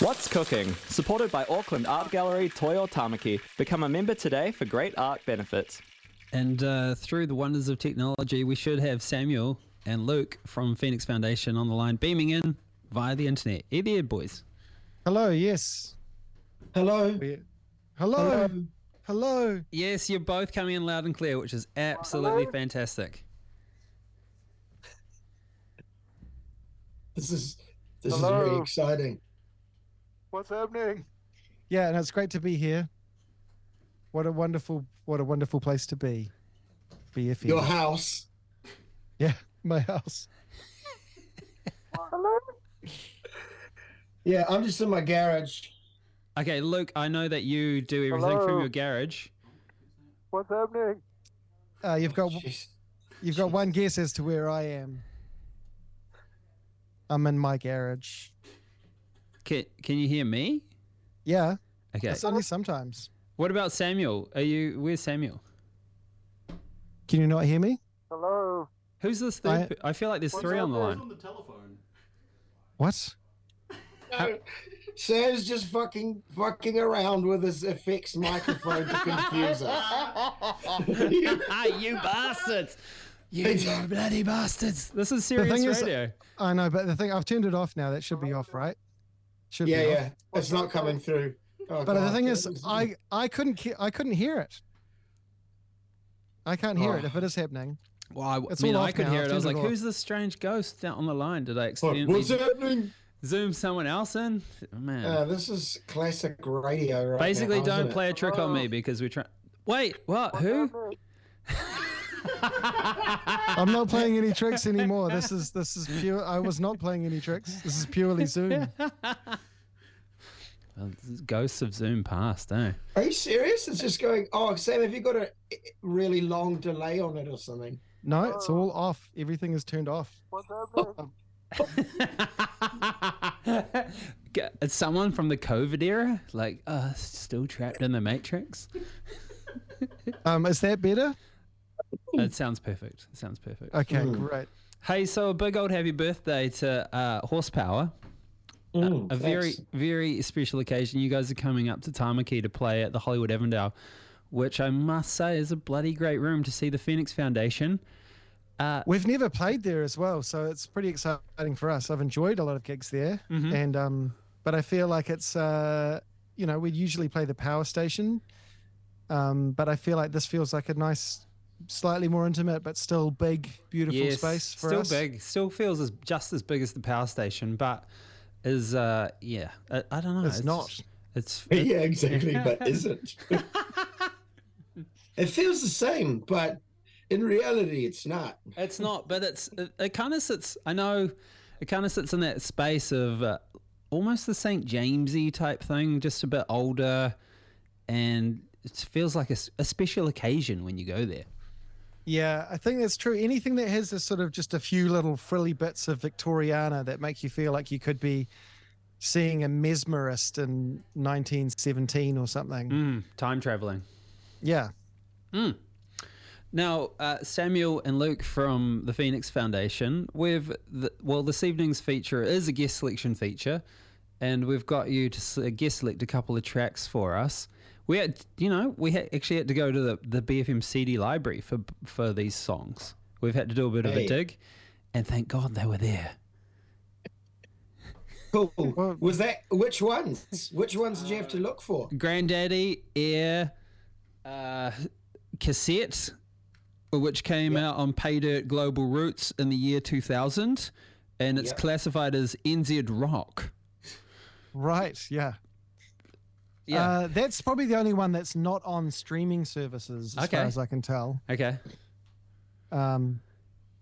What's Cooking? Supported by Auckland Art Gallery Toi o Tāmaki. Become a member today for great art benefits. And uh, through the wonders of technology, we should have Samuel and Luke from Phoenix Foundation on the line, beaming in via the internet. Are you there, boys? Hello, yes. Hello. We- Hello. Hello. Yes, you're both coming in loud and clear, which is absolutely fantastic. This is this is Hello. very exciting. What's happening? Yeah, and it's great to be here. What a wonderful, what a wonderful place to be. BFE. Your house. yeah, my house. Hello. Yeah, I'm just in my garage. Okay, Luke, I know that you do everything from your garage. What's happening? Uh, you've got Jeez. you've got one guess as to where I am. I'm in my garage. Can, can you hear me? Yeah, Okay. it's only sometimes. What about Samuel? Are you where's Samuel? Can you not hear me? Hello. Who's this third? I- I, I feel like there's three on the up, line. What? No, Sam's just fucking fucking around with his effects microphone to confuse us. you bastards! You bloody bastards! This is serious thing is- radio. I know, but the thing I've turned it off now. That should be off, right? Should yeah, be yeah. off. It's not coming through. Oh, But the thing is, I I couldn't I couldn't hear it. I can't hear it Oh. if it is happening. well, I, it's I mean, I could now, hear it. I was like, "Who's this strange ghost out on the line?" Did I What- accidentally what's happening? zoom someone else in? Man, Uh, this is classic radio, right? basically, now, don't isn't it? play a trick on me because we're trying. Wait, what? Who? I'm not playing any tricks anymore. This is this is pure. I was not playing any tricks. This is purely Zoom. Well, Ghosts of Zoom past, eh? Are you serious? It's just going. Oh, Sam, have you got a really long delay on it or something? No, it's all off. Everything is turned off. What's happening? G- It's someone from the COVID era, like uh, still trapped in the Matrix. Um, is that better? It sounds perfect. It sounds perfect. Okay, Mm. great. Hey, so a big old happy birthday to uh, Horsepower. Mm, a very, thanks. very special occasion. You guys are coming up to Tamaki to play at the Hollywood Avondale, which I must say is a bloody great room to see the Phoenix Foundation. Uh, We've never played there as well, so it's pretty exciting for us. I've enjoyed a lot of gigs there, Mhm. and um, but I feel like it's uh, you know, we usually play the power station, um, but I feel like this feels like a nice, slightly more intimate, but still big, beautiful yes, space for still us. Still big, still feels as just as big as the power station, but is uh, yeah, I, I don't know. It's not. just- It's yeah, exactly. But isn't. it feels the same, but in reality, it's not. It's not, but it's it, it kind of sits. I know it kind of sits in that space of uh, almost the St Jamesy type thing, just a bit older, and it feels like a special occasion when you go there. Yeah, I think that's true. Anything that has this sort of just a few little frilly bits of Victoriana that make you feel like you could be seeing a mesmerist in 1917 or something. Mm, time traveling. Yeah. Mm. Now, uh, Samuel and Luke from the Phoenix Foundation, we've the, well, this evening's feature is a guest selection feature, and we've got you to uh, guest select a couple of tracks for us. We had, you know, we had actually had to go to the, the BFM CD library for for these songs. We've had to do a bit of a dig, and thank God they were there. Cool. Was that which ones? Which ones did you have to look for? Grandaddy Air uh, cassette, which came out on Pay Dirt Global Roots in the year 2000, and it's Yep. classified as NZ Rock. Right. Yeah. Yeah. Uh, that's probably the only one that's not on streaming services, as Okay. far as I can tell. okay. Um,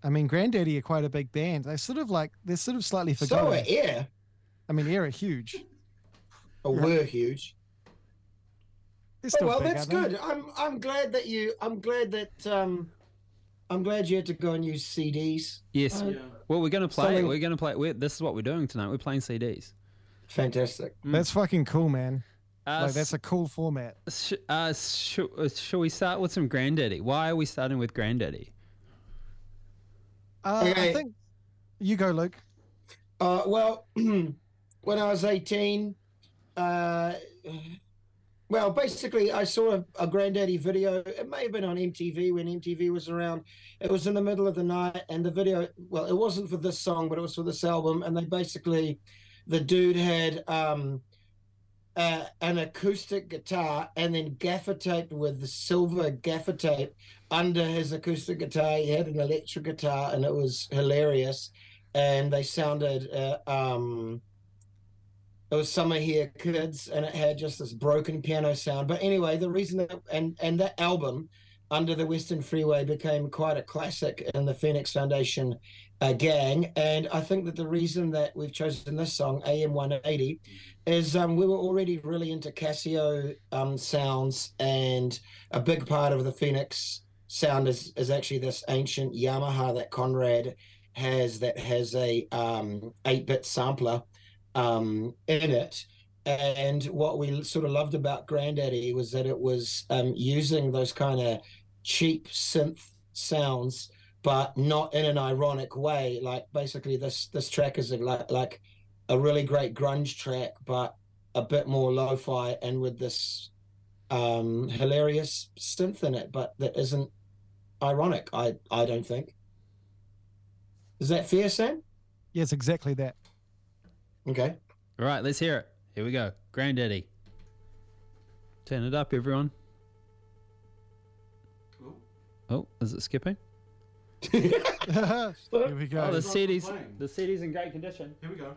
I mean, Grandaddy are quite a big band. They're sort of like they're sort of slightly forgotten. So are Air, I mean, they're huge. or were huge. They're Oh, well, big, that's good. I'm I'm glad that you. I'm glad that um, I'm glad you had to go and use CDs. Yes. Uh, Well, we're going to play. something- We're going to play. We're, this is what we're doing tonight. We're playing CDs. Fantastic. That's fucking cool, man. Uh, Like that's a cool format. sh- uh, sh- uh, shall we start with some Grandaddy? Why are we starting with Grandaddy? Uh, I think you go, Luke. Uh, well, when I was 18, uh, well, basically, I saw a, a Grandaddy video. It may have been on MTV when MTV was around. It was in the middle of the night, and the video, well, it wasn't for this song, but it was for this album. And they basically, the dude had um, uh, an acoustic guitar and then gaffer taped with the silver gaffer tape under his acoustic guitar. He had an electric guitar, and it was hilarious. And they sounded. Uh, um, it was summer here kids and it had just this broken piano sound but anyway the reason that and and that album under the western freeway became quite a classic in the phoenix foundation uh, gang and i think that the reason that we've chosen this song am 180 is um, we were already really into casio um, sounds and a big part of the phoenix sound is, is actually this ancient yamaha that conrad has that has a um, 8-bit sampler um, in it. And what we sort of loved about Grandaddy was that it was um, using those kind of cheap synth sounds, but not in an ironic way. Like basically, this this track is like like a really great grunge track, but a bit more lo-fi and with this um, hilarious synth in it, but that isn't ironic. I I don't think. Is that fair, Sam? Yes, exactly that. Okay. All right, let's hear it. Here we go. Grandaddy. Turn it up, everyone. Oh, is it skipping? Here we go. Oh, the CD's the CD's in great condition. Here we go.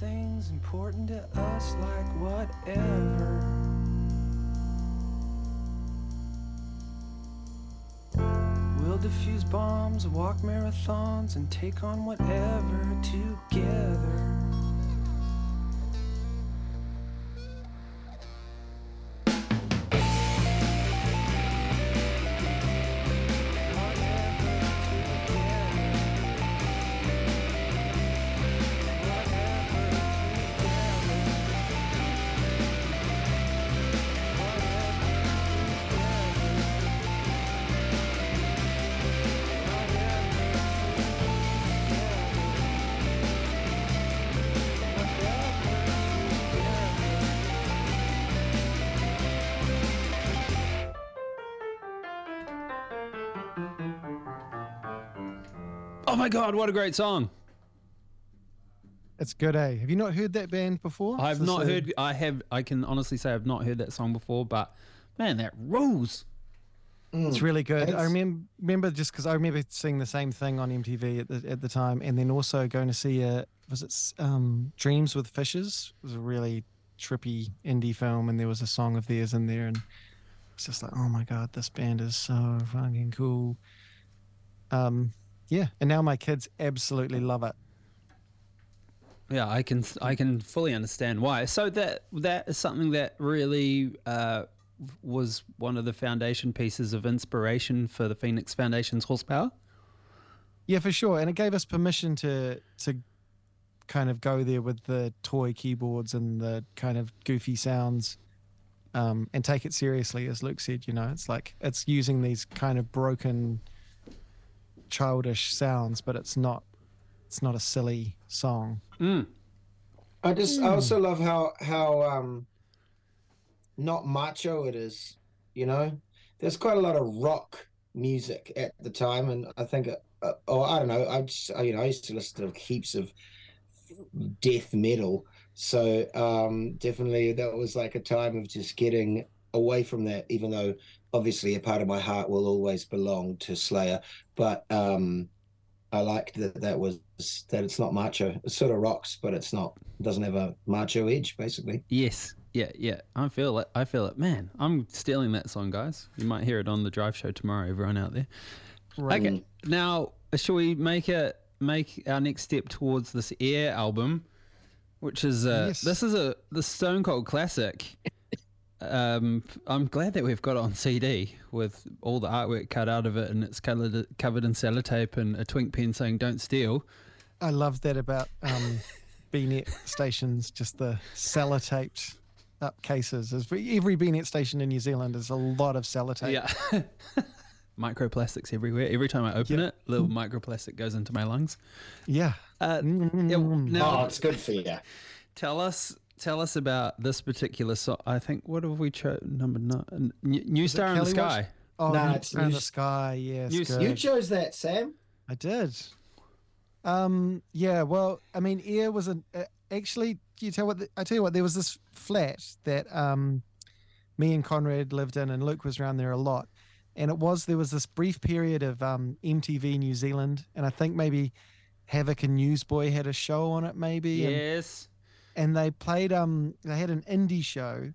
Things important to us, like whatever. We'll defuse bombs, walk marathons, and take on whatever together. My god, what a great song! It's good, eh? Have you not heard that band before? I've not a- heard. I have. I can honestly say I've not heard that song before, but man, that rules. It's really good. I It's- remember remember just because I remember seeing the same thing on MTV at the at the time, and then also going to see a was it um, Dreams with Fishes? It was a really trippy indie film, and there was a song of theirs in there, and it's just like, oh my god, this band is so fucking cool. Um, yeah, and now my kids absolutely love it. Yeah, I can. I can fully understand why. So that that is something that really uh, was one of the foundation pieces of inspiration for the Phoenix Foundation's horsepower. Yeah, for sure. And it gave us permission to to kind of go there with the toy keyboards and the kind of goofy sounds um, and take it seriously, as Luke said. You know, it's like it's using these kind of broken, childish sounds, but it's not it's not a silly song. Mm. I just Hmm. I also love how how um not macho it is. You know, there's quite a lot of rock music at the time, and I think, uh, oh, I don't know. I just you know I used to listen to heaps of death metal, so um definitely that was like a time of just getting away from that. Even though obviously a part of my heart will always belong to Slayer, but um I liked that that was that it's not macho. It sort of rocks, but it's not. Doesn't have a macho edge, basically. Yes. Yeah. Yeah. I feel it. I feel it. Man, I'm stealing that song, guys. You might hear it on the drive show tomorrow. Everyone out there. Okay. Now, shall we make it make our next step towards this Air album, which is uh, Yes. this is a the Stone Cold classic. Um, I'm glad that we've got it on CD with all the artwork cut out of it, and it's covered covered in sellotape and a twink pen saying "Don't steal." I love that about um, BNet stations, just the sellotaped up cases. There's every BNet station in New Zealand is a lot of sellotape. Yeah. Microplastics everywhere. Every time I open Yeah. it, little microplastic goes into my lungs. Yeah. Uh, Mm. yeah, now, oh, it's good for you. Tell us, tell us about this particular song. I think what have we chosen? Number nine, New, New Star in the Kelly Watch? Sky. Oh, Nah, New it's Star in the sky. Yes, news- good. You chose that, Sam. I did. Um. Yeah. Well, I mean, Air was an uh, actually. You tell what the, I tell you what. There was this flat that um, me and Conrad lived in, and Luke was around there a lot. And it was there was this brief period of um, MTV New Zealand, and I think maybe Havoc and Newsboy had a show on it, maybe. Yes. and they played um they had an indie show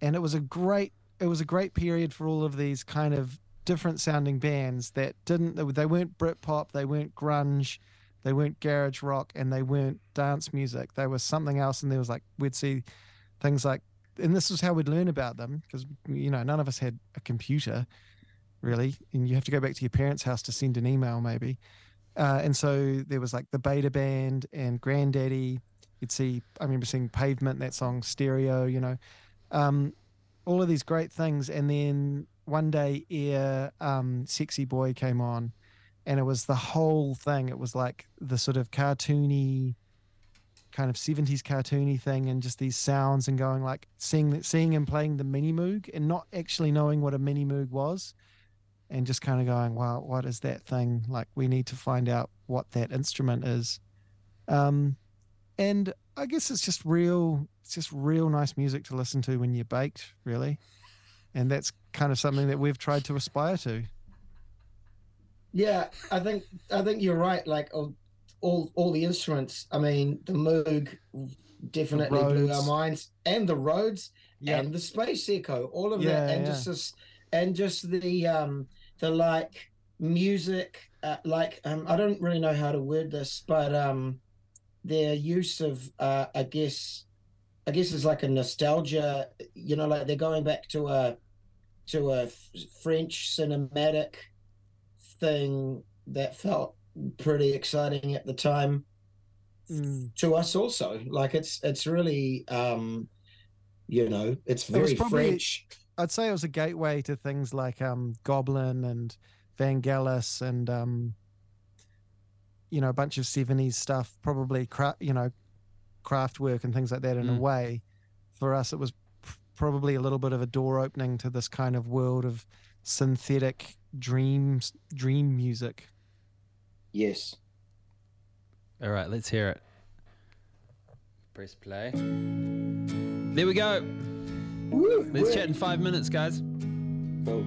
and it was a great it was a great period for all of these kind of different sounding bands that didn't they weren't Britpop, they weren't grunge, they weren't garage rock, and they weren't dance music. They was something else, and there was like we'd see things like, and this was how we'd learn about them because you know none of us had a computer really, and you have to go back to your parents' house to send an email maybe. Uh, and so there was like the Beta Band and Grandaddy. You'd see, I remember seeing Pavement, that song Stereo, you know, um, all of these great things. And then one day, Air um, Sexy Boy came on, and it was the whole thing. It was like the sort of cartoony, kind of 70s cartoony thing, and just these sounds and going like seeing, seeing him playing the Mini Moog and not actually knowing what a Mini Moog was. And just kind of going, wow, what is that thing? Like, we need to find out what that instrument is. Um, and I guess it's just real it's just real nice music to listen to when you're baked, really. And that's kind of something that we've tried to aspire to. Yeah, I think I think you're right. Like all all, all the instruments. I mean, the Moog definitely blew our minds, and the Rhodes, Yeah. and the Space Echo, all of Yeah, that, and yeah. just this, and just the um the like music, uh, like um I don't really know how to word this, but um their use of uh I guess I guess it's like a nostalgia. You know, like they're going back to a to a f- French cinematic thing that felt pretty exciting at the time Mm. to us also like it's it's really um you know it's It very probably- french I'd say it was a gateway to things like um, Goblin and Vangelis and um, you know a bunch of 70s stuff, probably cra- you know Kraftwerk and things like that in a Mm. way. For us, it was p- probably a little bit of a door opening to this kind of world of synthetic dreams, dream music. Yes. All right, let's hear it. Press play. There we go. Woo, Let's woo. chat in five minutes, guys. Cool.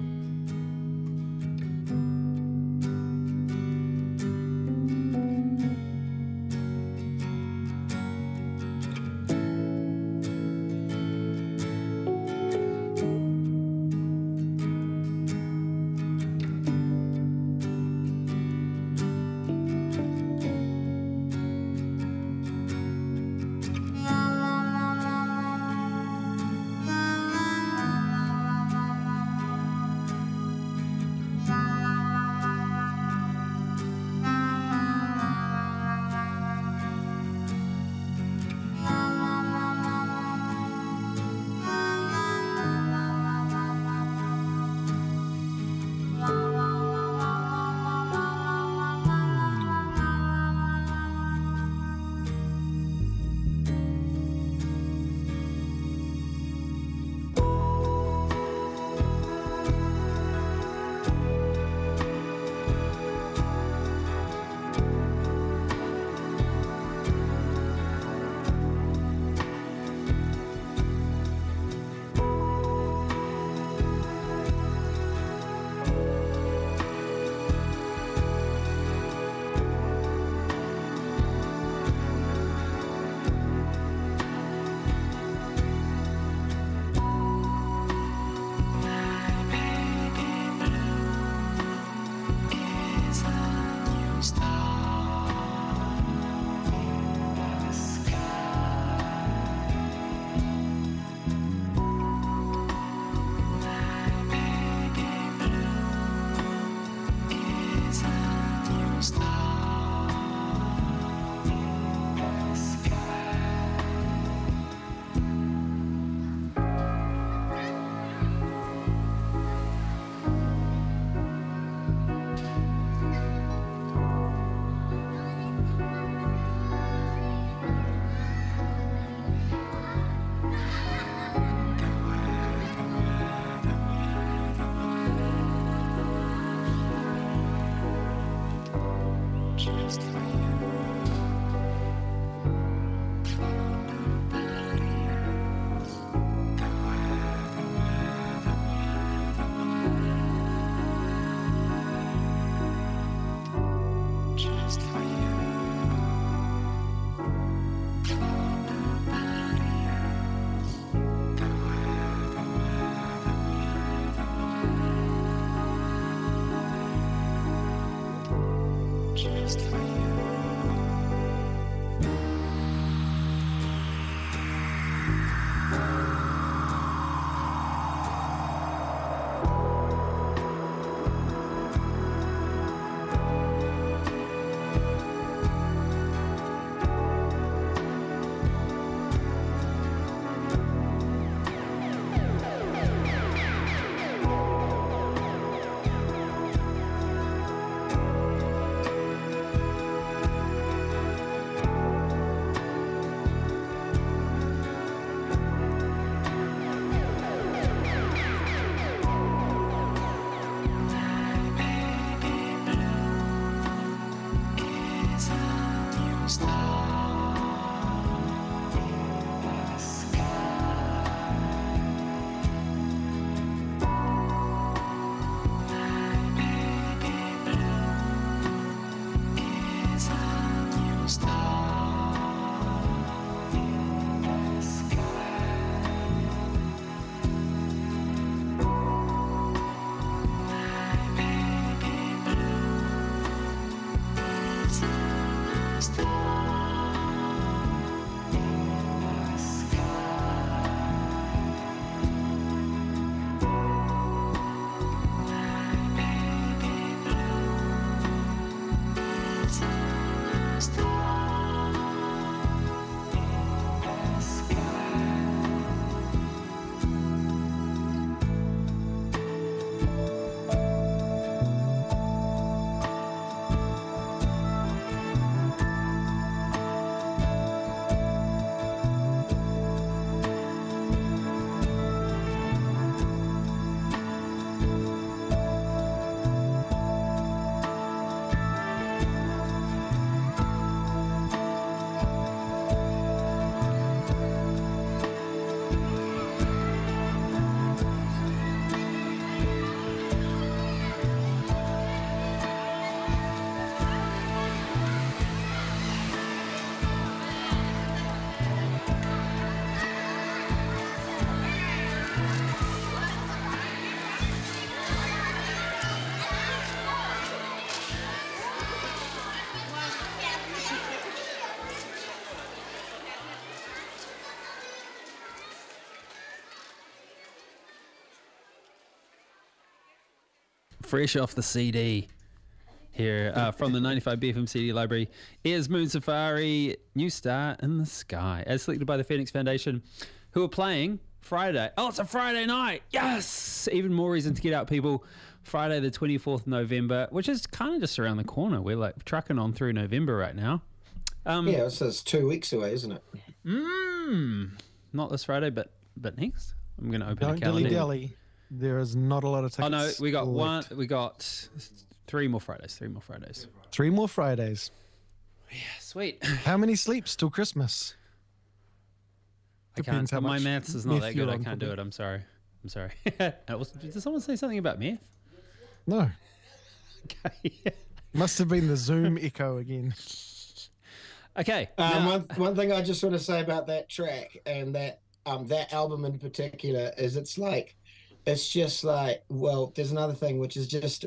Fresh off the CD here uh, from the 95 BFM CD library is Moon Safari, New Star in the Sky, as selected by the Phoenix Foundation, who are playing Friday. Oh, it's a Friday night. Yes! Even more reason to get out, people. Friday, the 24th of November, which is kind of just around the corner. We're like trucking on through November right now. Um, Yeah, so it's two weeks away, isn't it? Mm, not this Friday, but but next. I'm going to open Don't a calendar. dilly dally. There is not a lot of tickets. Oh no, we got one. We got three more Fridays. Three more Fridays. Three more Fridays. Yeah, sweet. How many sleeps till Christmas? I Depends can't. how My much maths is not that good. I can't do it. I'm sorry. I'm sorry. Was- Did someone say something about math? No. Okay. Must have been the Zoom echo again. okay. Um, now- one, one thing I just want to say about that track and that um that album in particular is it's like it's just like well there's another thing which is just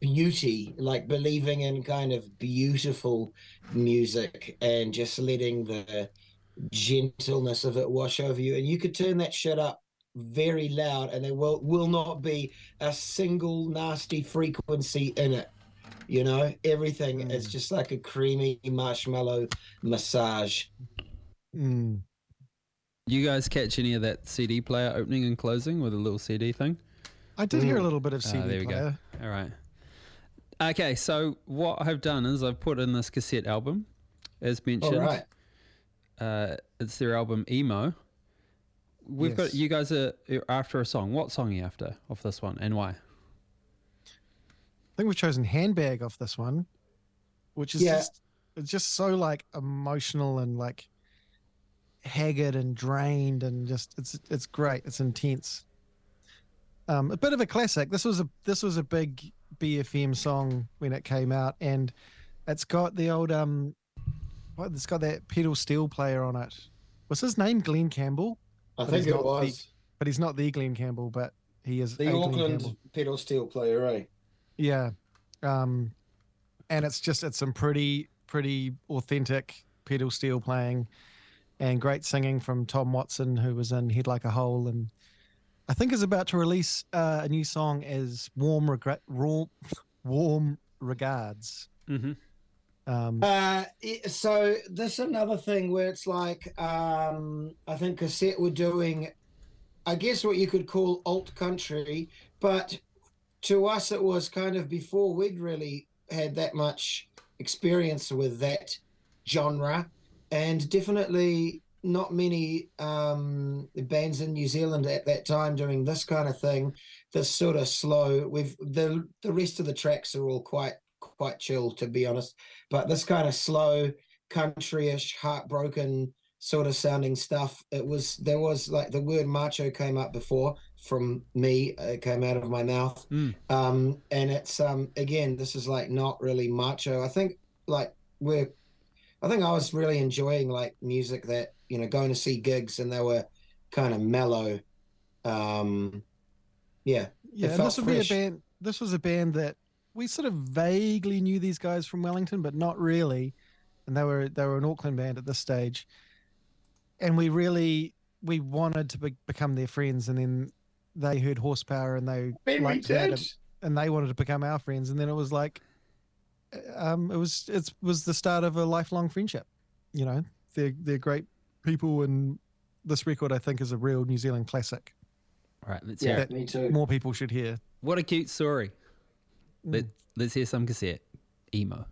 beauty like believing in kind of beautiful music and just letting the gentleness of it wash over you. And you could turn that shit up very loud and there will will not be a single nasty frequency in it you know? Everything is just like a creamy marshmallow massage. Mm. You guys catch any of that CD player opening and closing with a little CD thing? I did hear a little bit of Ah, CD there we go. All right. Okay, so what I've done is I've put in this cassette album, as mentioned. all right Uh, it's their album Emo. We've got you guys are are after a song. What song are you after off this one, and why? I think we've chosen handbag off this one, which is Yeah. just it's just so like emotional and like haggard and drained and just it's it's great. It's intense. Um, a bit of a classic. This was a this was a big BFM song when it came out, and it's got the old um, what it's got that pedal steel player on it. Was his name Glenn Campbell? i But think it not the- was But he's not the Glenn Campbell, but he is the auckland pedal steel player right Yeah. Um and it's just it's some pretty pretty authentic pedal steel playing and great singing from Tom Watson who was in Head Like a Hole and I think is about to release uh, a new song as Warm Regret Warm, warm Regards. Mm-hmm. Um Uh, so this another thing where it's like um, I think cassette were doing, I guess what you could call alt country, but to us it was kind of before we'd really had that much experience with that genre, and definitely not many um, bands in New Zealand at that time doing this kind of thing. This sort of slow. We've the the rest of the tracks are all quite quite chill to be honest but this kind of slow countryish heartbroken sort of sounding stuff it was there was like the word macho came up before from me it came out of my mouth Mm. um and it's um again this is like not really macho i think like we're i think i was really enjoying like music that you know going to see gigs and they were kind of mellow um yeah yeah, this would be a band this was a band that we sort of vaguely knew these guys from Wellington, but not really. And they were they were an Auckland band at this stage. And we really we wanted to be, become their friends and then they heard horsepower and they Then we liked that and, and they wanted to become our friends and then it was like um it was it was the start of a lifelong friendship you know they're they're great people and this record i think is a real new zealand classic All right, let's hear yeah it. me too more people should hear What a cute story. Let, Mm. let's hear some cassette. Emo.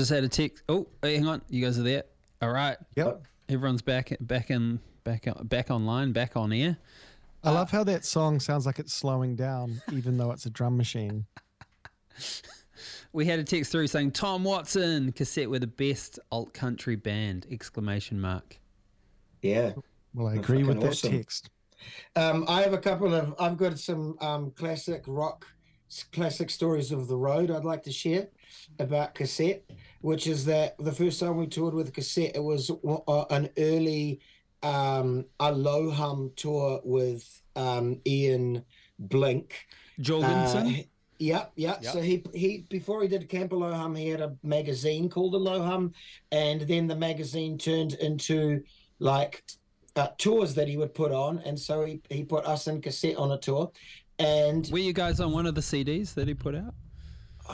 Just had a text. Oh, hey, hang on. You guys are there. All right. Yep. Everyone's back back in back back online, back on air. I love how that song sounds like it's slowing down, even though it's a drum machine. We had a text through saying Tom Watson cassette were the best alt country band! Exclamation mark. Yeah. Well, I agree with that awesome. text. Um, I have a couple of. I've got some um, classic rock, classic stories of the road. I'd like to share about cassette, which is that the first time we toured with cassette, it was uh, an early um, A Low Hum tour with um, Ian Blink. Jorgensen. Uh, Yep, yep. So he he before he did Camp A Low Hum, he had a magazine called A Low Hum, and then the magazine turned into like uh, tours that he would put on, and so he he put us in cassette on a tour, and were you guys on one of the CDs that he put out?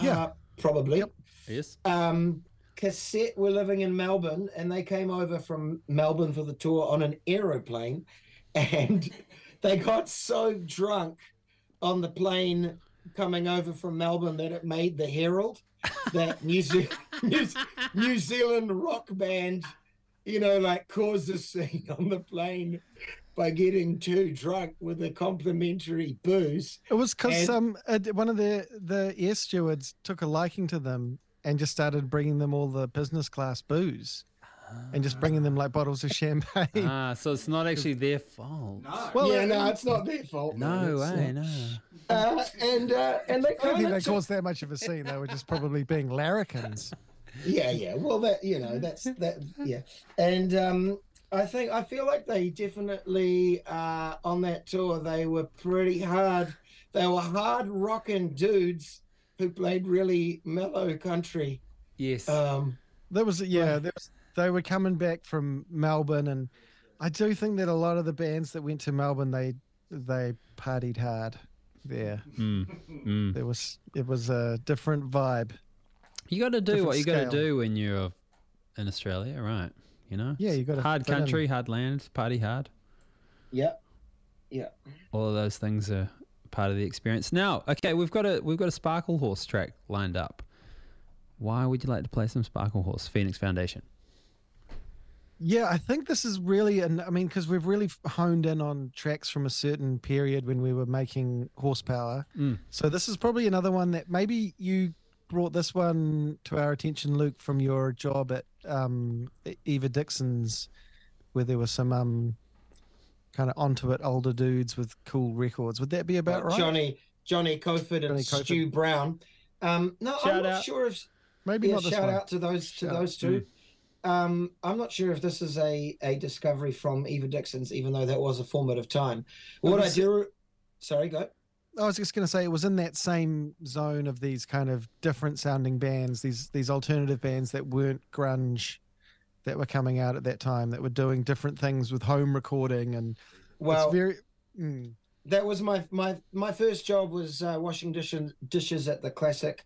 Yeah. Probably. Yep. Yes. Um, cassette were living in Melbourne, and they came over from Melbourne for the tour on an aeroplane, and they got so drunk on the plane coming over from Melbourne that it made the Herald, that New, Ze- New, New Zealand rock band, you know, like caused a scene on the plane by getting too drunk with a complimentary booze. It was because And- um, uh, one of the the air stewards took a liking to them and just started bringing them all the business class booze, and just bringing them like bottles of champagne. Ah, so it's not actually their fault. well, yeah, no, it's not their fault. man. No It's, way, no. uh, and uh, and they I don't think they of caused that much of a scene. They were just probably being larrikins. yeah yeah well that you know that's that yeah and um i think i feel like they definitely uh on that tour they were pretty hard they were hard rocking dudes who played really mellow country Yes. um There was yeah, there was, they were coming back from Melbourne, and I do think that a lot of the bands that went to Melbourne they they partied hard there. Mm, mm. There was it was a different vibe. You got to do different what you got to do when you're in Australia, right? You know. Yeah, you gotta hard fit in. country, hard land, party hard. yeah yeah All of those things are part of the experience. Now, okay, we've got a we've got a Sparklehorse track lined up. Why would you like to play some Sparklehorse? Phoenix Foundation. Yeah, I think this is really, and I mean, because we've really honed in on tracks from a certain period when we were making horsepower. Mm. So this is probably another one that maybe you brought this one to our attention, Luke, from your job at um, Eva Dixon's, where there were some um, kind of onto it older dudes with cool records. Would that be about right? johnny johnny Coфord and Johnny Coфord. stu brown um no Shout i'm not out. sure if maybe yeah, not shout one. out to those to Shout those two. Um, I'm not sure if this is a a discovery from Eva Dixon's, even though that was a formative time. What I do, sorry, go. I was just going to say it was in that same zone of these kind of different sounding bands, these these alternative bands that weren't grunge, that were coming out at that time, that were doing different things with home recording, and Well, very. Mm, that was my my my first job was uh, washing dishes dishes at the classic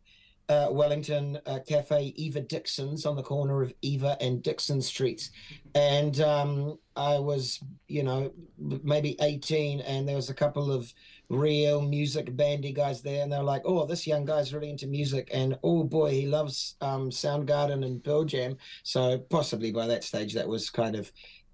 uh, Wellington uh, cafe Eva Dixon's on the corner of Eva and Dixon Streets, and um, I was you know maybe eighteen, and there was a couple of real music bandy guys there, and they're like, "Oh, this young guy's really into music, and oh boy, he loves um, Soundgarden and Pearl Jam." So possibly by that stage, that was kind of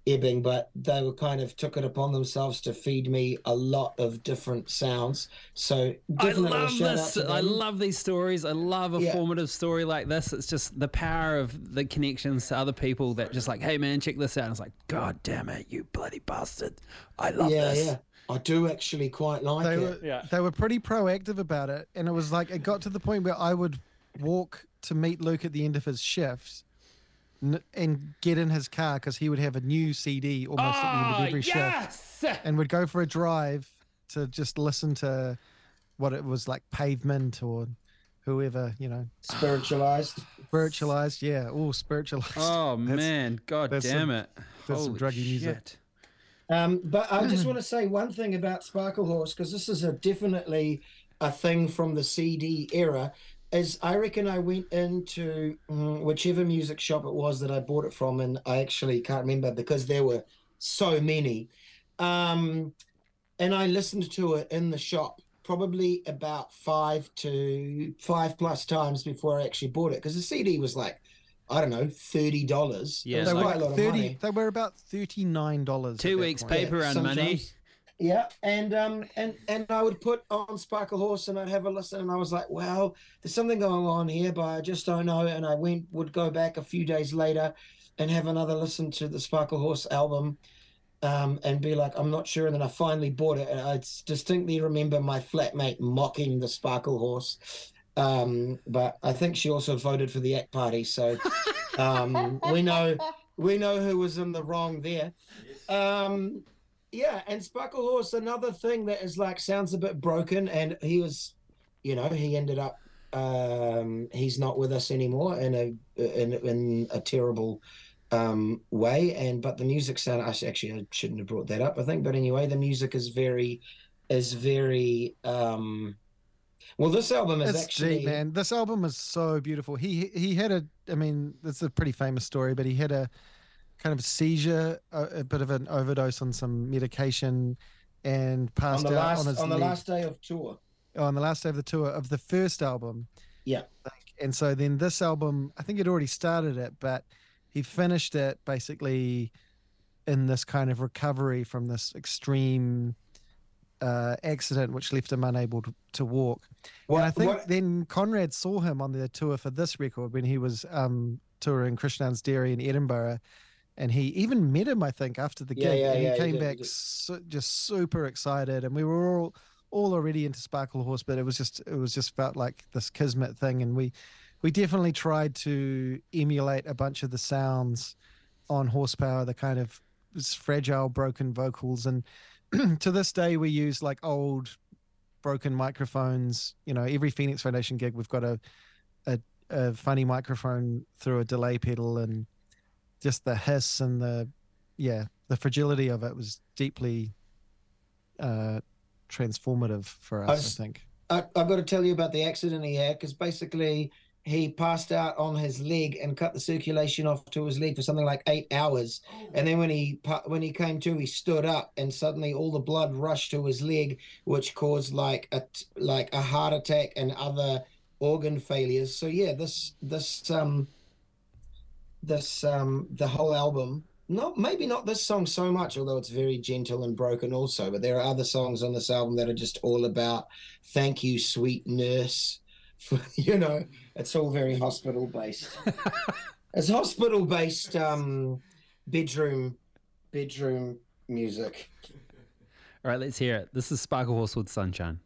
ebbing, but they were kind of took it upon themselves to feed me a lot of different sounds. So I love this. I love these stories. I love a Yeah. formative story like this. It's just the power of the connections to other people that just like, hey man, check this out. And it's like, God damn it, you bloody bastard. I love yeah, this. yeah. I do actually quite like they it. were Yeah. they were pretty proactive about it, and it was like it got to the point where I would walk to meet Luke at the end of his shift. n- And get in his car because he would have a new CD almost at the end of Oh, every shift. yes! and would go for a drive to just listen to what it was like pavement or whoever you know Spiritualized. spiritualized yeah oh spiritualized Oh That's- man, god damn some- it. that's some Holy druggy music. Um, but I just want to say one thing about Sparklehorse because this is a definitely a thing from the CD era. Is I reckon I went into mm, whichever music shop it was that I bought it from, and I actually can't remember because there were so many. Um, and I listened to it in the shop probably about five to five plus times before I actually bought it because the CD was like I don't know, thirty dollars. Yeah, they were like quite a lot like of 30 money. they were about 39 dollars Two weeks paper and money. sometimes. Yeah, and um and and I would put on Sparklehorse and I'd have a listen and I was like, well, there's something going on here, but I just don't know. And I went would go back a few days later and have another listen to the Sparklehorse album. Um, and be like, I'm not sure. And then I finally bought it, and I distinctly remember my flatmate mocking the Sparklehorse. Um, but I think she also voted for the Act Party, so um, we know we know who was in the wrong there. Um, yeah, and Sparklehorse, another thing that is like sounds a bit broken, and he was, you know, he ended up, um, he's not with us anymore in a in in a terrible um way and but the music sound I actually I shouldn't have brought that up I think but anyway the music is very is very um well this album is it's actually deep, man. This album is so beautiful. He he had a, I mean, it's a pretty famous story, but he had a kind of seizure, a, a bit of an overdose on some medication, and on passed the out last on his on the leg- last day of tour Oh, on the last day of the tour of the first album. Yeah. And so then this album, I think he'd already started it, but he finished it basically in this kind of recovery from this extreme uh, accident, which left him unable to, to walk. Well, I think what- then Conrad saw him on the tour for this record when he was um, touring Krishnan's Dairy in Edinburgh. And he even met him, I think, after the Yeah, gig. yeah, and he yeah, he came did, back did. su- just super excited. And we were all all already into Sparklehorse, but it was just it was just felt like this kismet thing. And we we definitely tried to emulate a bunch of the sounds on horsepower, the kind of fragile, broken vocals. And to this day, we use like old broken microphones. You know, every Phoenix Foundation gig, we've got a a, a funny microphone through a delay pedal, and just the hiss and the yeah, the fragility of it was deeply uh, transformative for us. I think. I, I've got to tell you about the accident he had because basically he passed out on his leg and cut the circulation off to his leg for something like eight hours. And then when he when he came to, he stood up and suddenly all the blood rushed to his leg, which caused like a like a heart attack and other organ failures. So yeah, this this um this um the whole album not maybe not this song so much although it's very gentle and broken also but there are other songs on this album that are just all about thank you sweet nurse for, you know it's all very hospital based it's hospital based um bedroom bedroom music All right, let's hear it. This is Sparklehorse with Sunshine.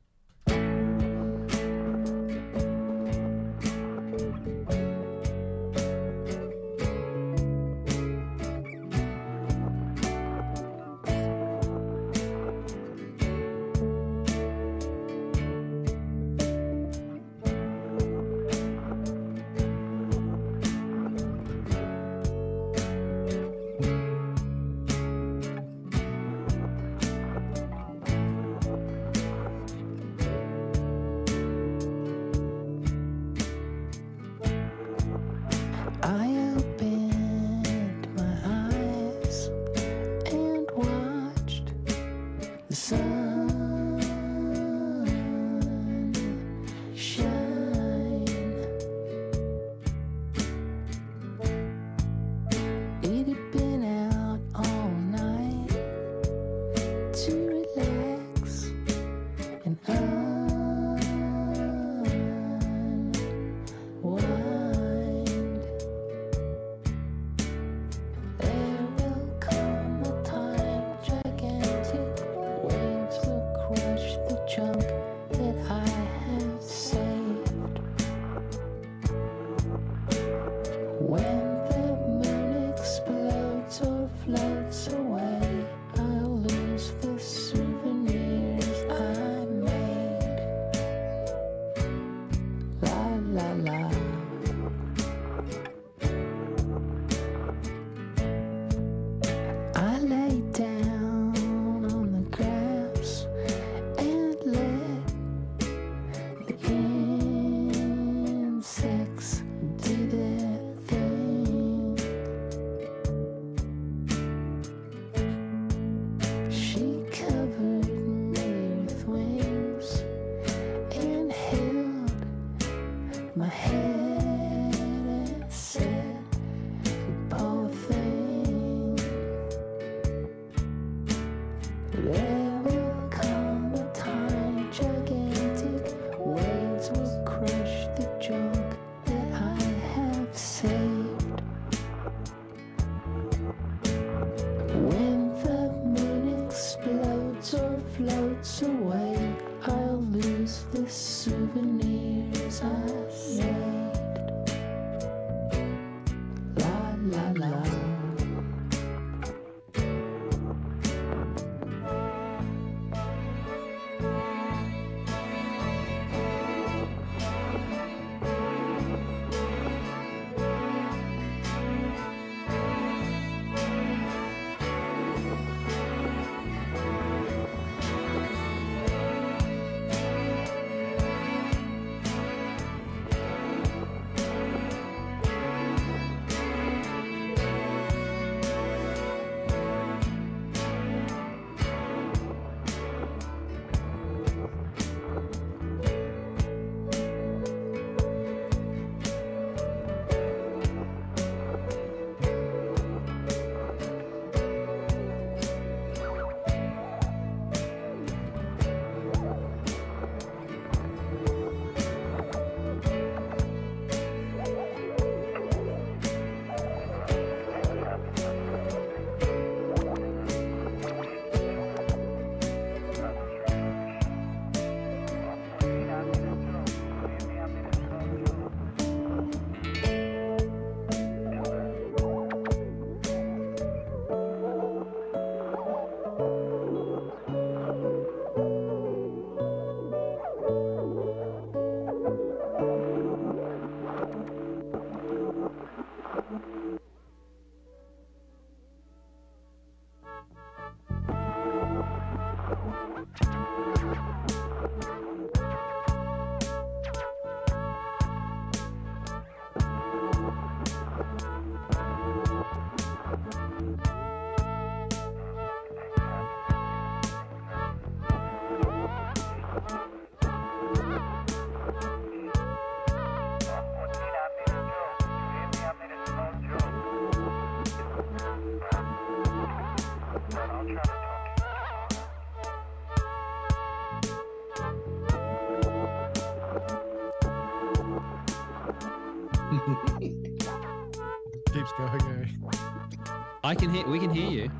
Keeps going. I can hear. We can hear you.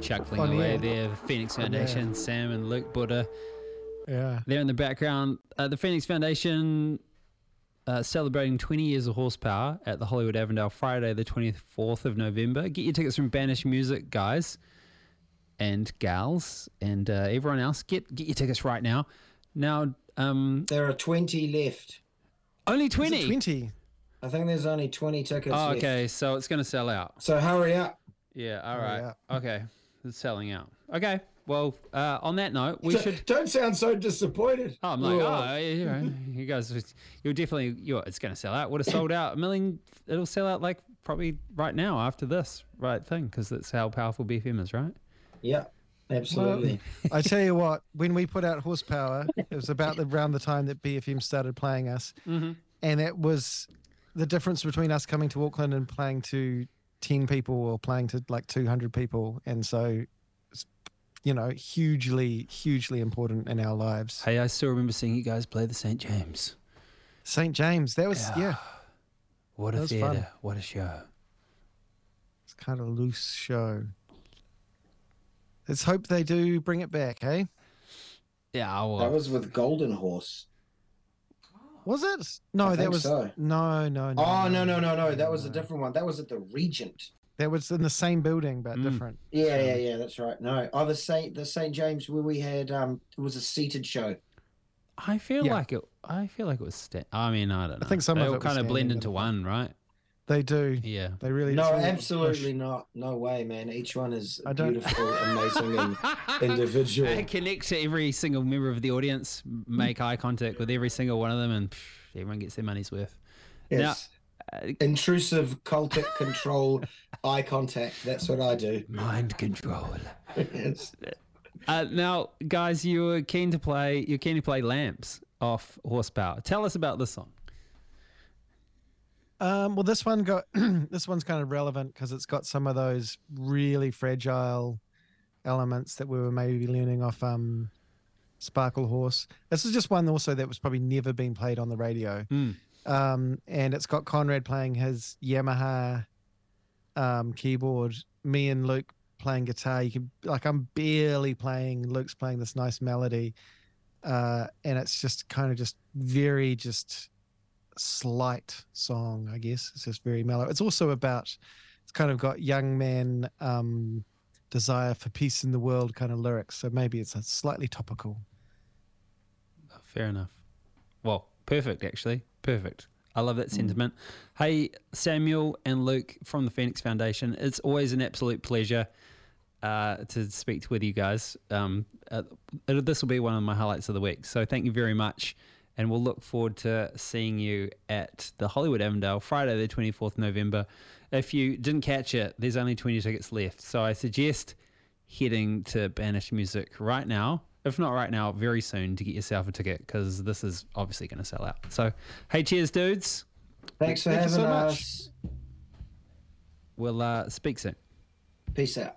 Chuckling On away air. there. The Phoenix On the air. Foundation, Sam and Luke Buda. Yeah. There in the background, uh, the Phoenix Foundation uh, celebrating 20 years of horsepower at the Hollywood Avondale Friday, the 24th of November. Get your tickets from Banished Music, guys and gals, and uh, everyone else. Get get your tickets right now. Now, um, There are 20 left. only 20. 20. I think there's only 20 tickets Oh, left. okay. So it's going to sell out. So hurry up. Yeah. All right. yeah. Okay. It's selling out. Okay. Well, uh, on that note, we should. Don't sound so disappointed. Oh, I'm like, Whoa. oh, you, know, you guys, you're definitely, you're, it's going to sell out. Would have sold out a million. It'll sell out like probably right now after this right thing because that's how powerful BFM is, right? Yeah, absolutely. I tell you what, when we put out Horsepower, it was about the, around the time that BFM started playing us. Mm-hmm. And it was the difference between us coming to Auckland and playing to 10 people or playing to like 200 people. And so, it's, you know, hugely, hugely important in our lives. Hey, I still remember seeing you guys play the St. James. St. James, that was, Yeah. yeah, What That a was theatre. fun. What a show. it's kind of a loose show. Let's hope they do bring it back, hey? Yeah, well, That was with Golden Horse. Was it? No, that was so. no, no, no. Oh, no, no, no, no. That was a different one. That was at the Regent. That was in the same building but Mm. different. Yeah, yeah, yeah. That's right. No, oh, the Saint, the Saint James, where we had um, it was a seated show. I feel Yeah. like it. I feel like it was. Sta- I mean, I don't know. I think some they of it was kind of blend into one, right? They do. Yeah. They really No, really absolutely not. No way, man. Each one is I don't- beautiful, amazing, and individual. Uh, connect to every single member of the audience, make eye contact with every single one of them, and pff, everyone gets their money's worth. Yes. uh, Intrusive cultic control, eye contact. That's what I do. Mind control. Yes. Uh, now, guys, you were keen to play. You're keen to play Lamps off Horsepower. Tell us about this song. Um, well, this one got this one's kind of relevant because it's got some of those really fragile elements that we were maybe learning off um, Sparklehorse. This is just one also that was probably never been played on the radio, Mm. um, and it's got Conrad playing his Yamaha um, keyboard, me and Luke playing guitar. You can like I'm barely playing. Luke's playing this nice melody, uh, and it's just kind of just very just slight song, I guess. It's just very mellow. It's also about it's kind of got young man um, desire for peace in the world kind of lyrics, so maybe it's a slightly topical. Fair enough. Well, perfect, actually. Perfect. I love that sentiment. Hey, Samuel and Luke from the Phoenix Foundation, it's always an absolute pleasure uh, to speak with you guys. Um, uh, this will be one of my highlights of the week. So thank you very much. And we'll look forward to seeing you at the Hollywood Avondale Friday, the 24th November. If you didn't catch it, there's only 20 tickets left. So I suggest heading to Banished Music right now. If not right now, very soon to get yourself a ticket because this is obviously going to sell out. So, hey, cheers, dudes. Thanks for Thank you having so much. us. We'll uh, speak soon. Peace out.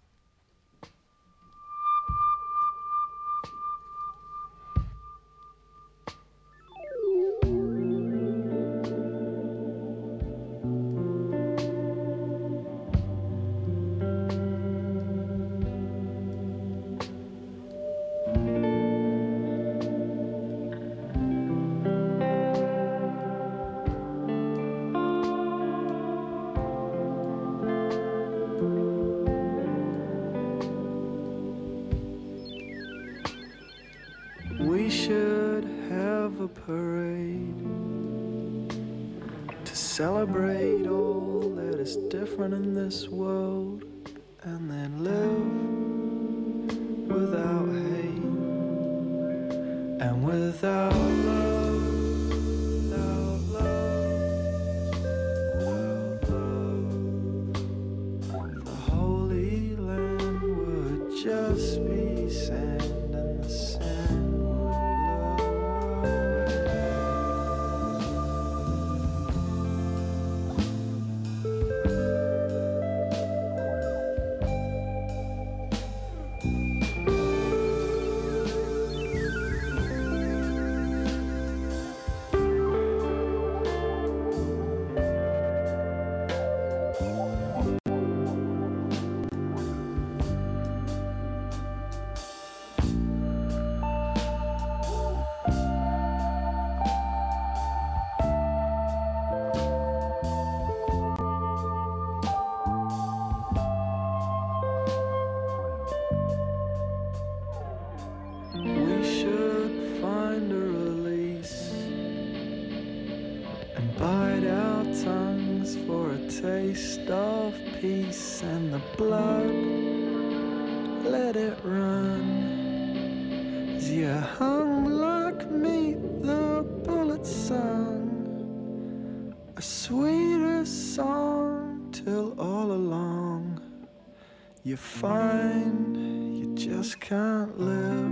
You find you just can't live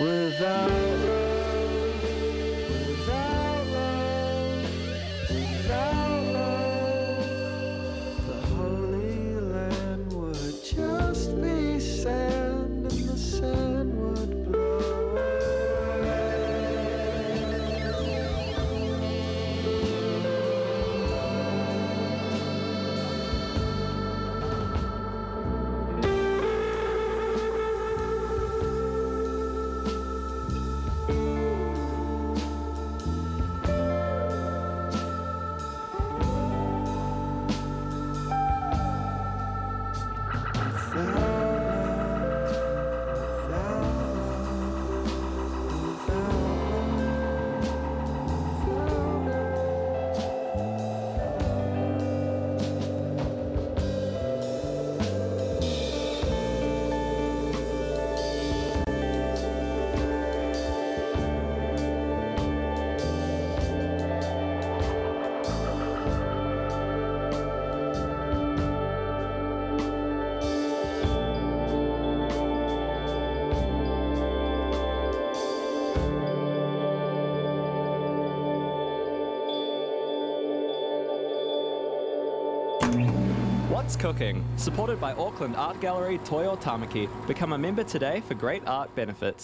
without Cooking? Supported by Auckland Art Gallery Toi o Tāmaki. Become a member today for great art benefits.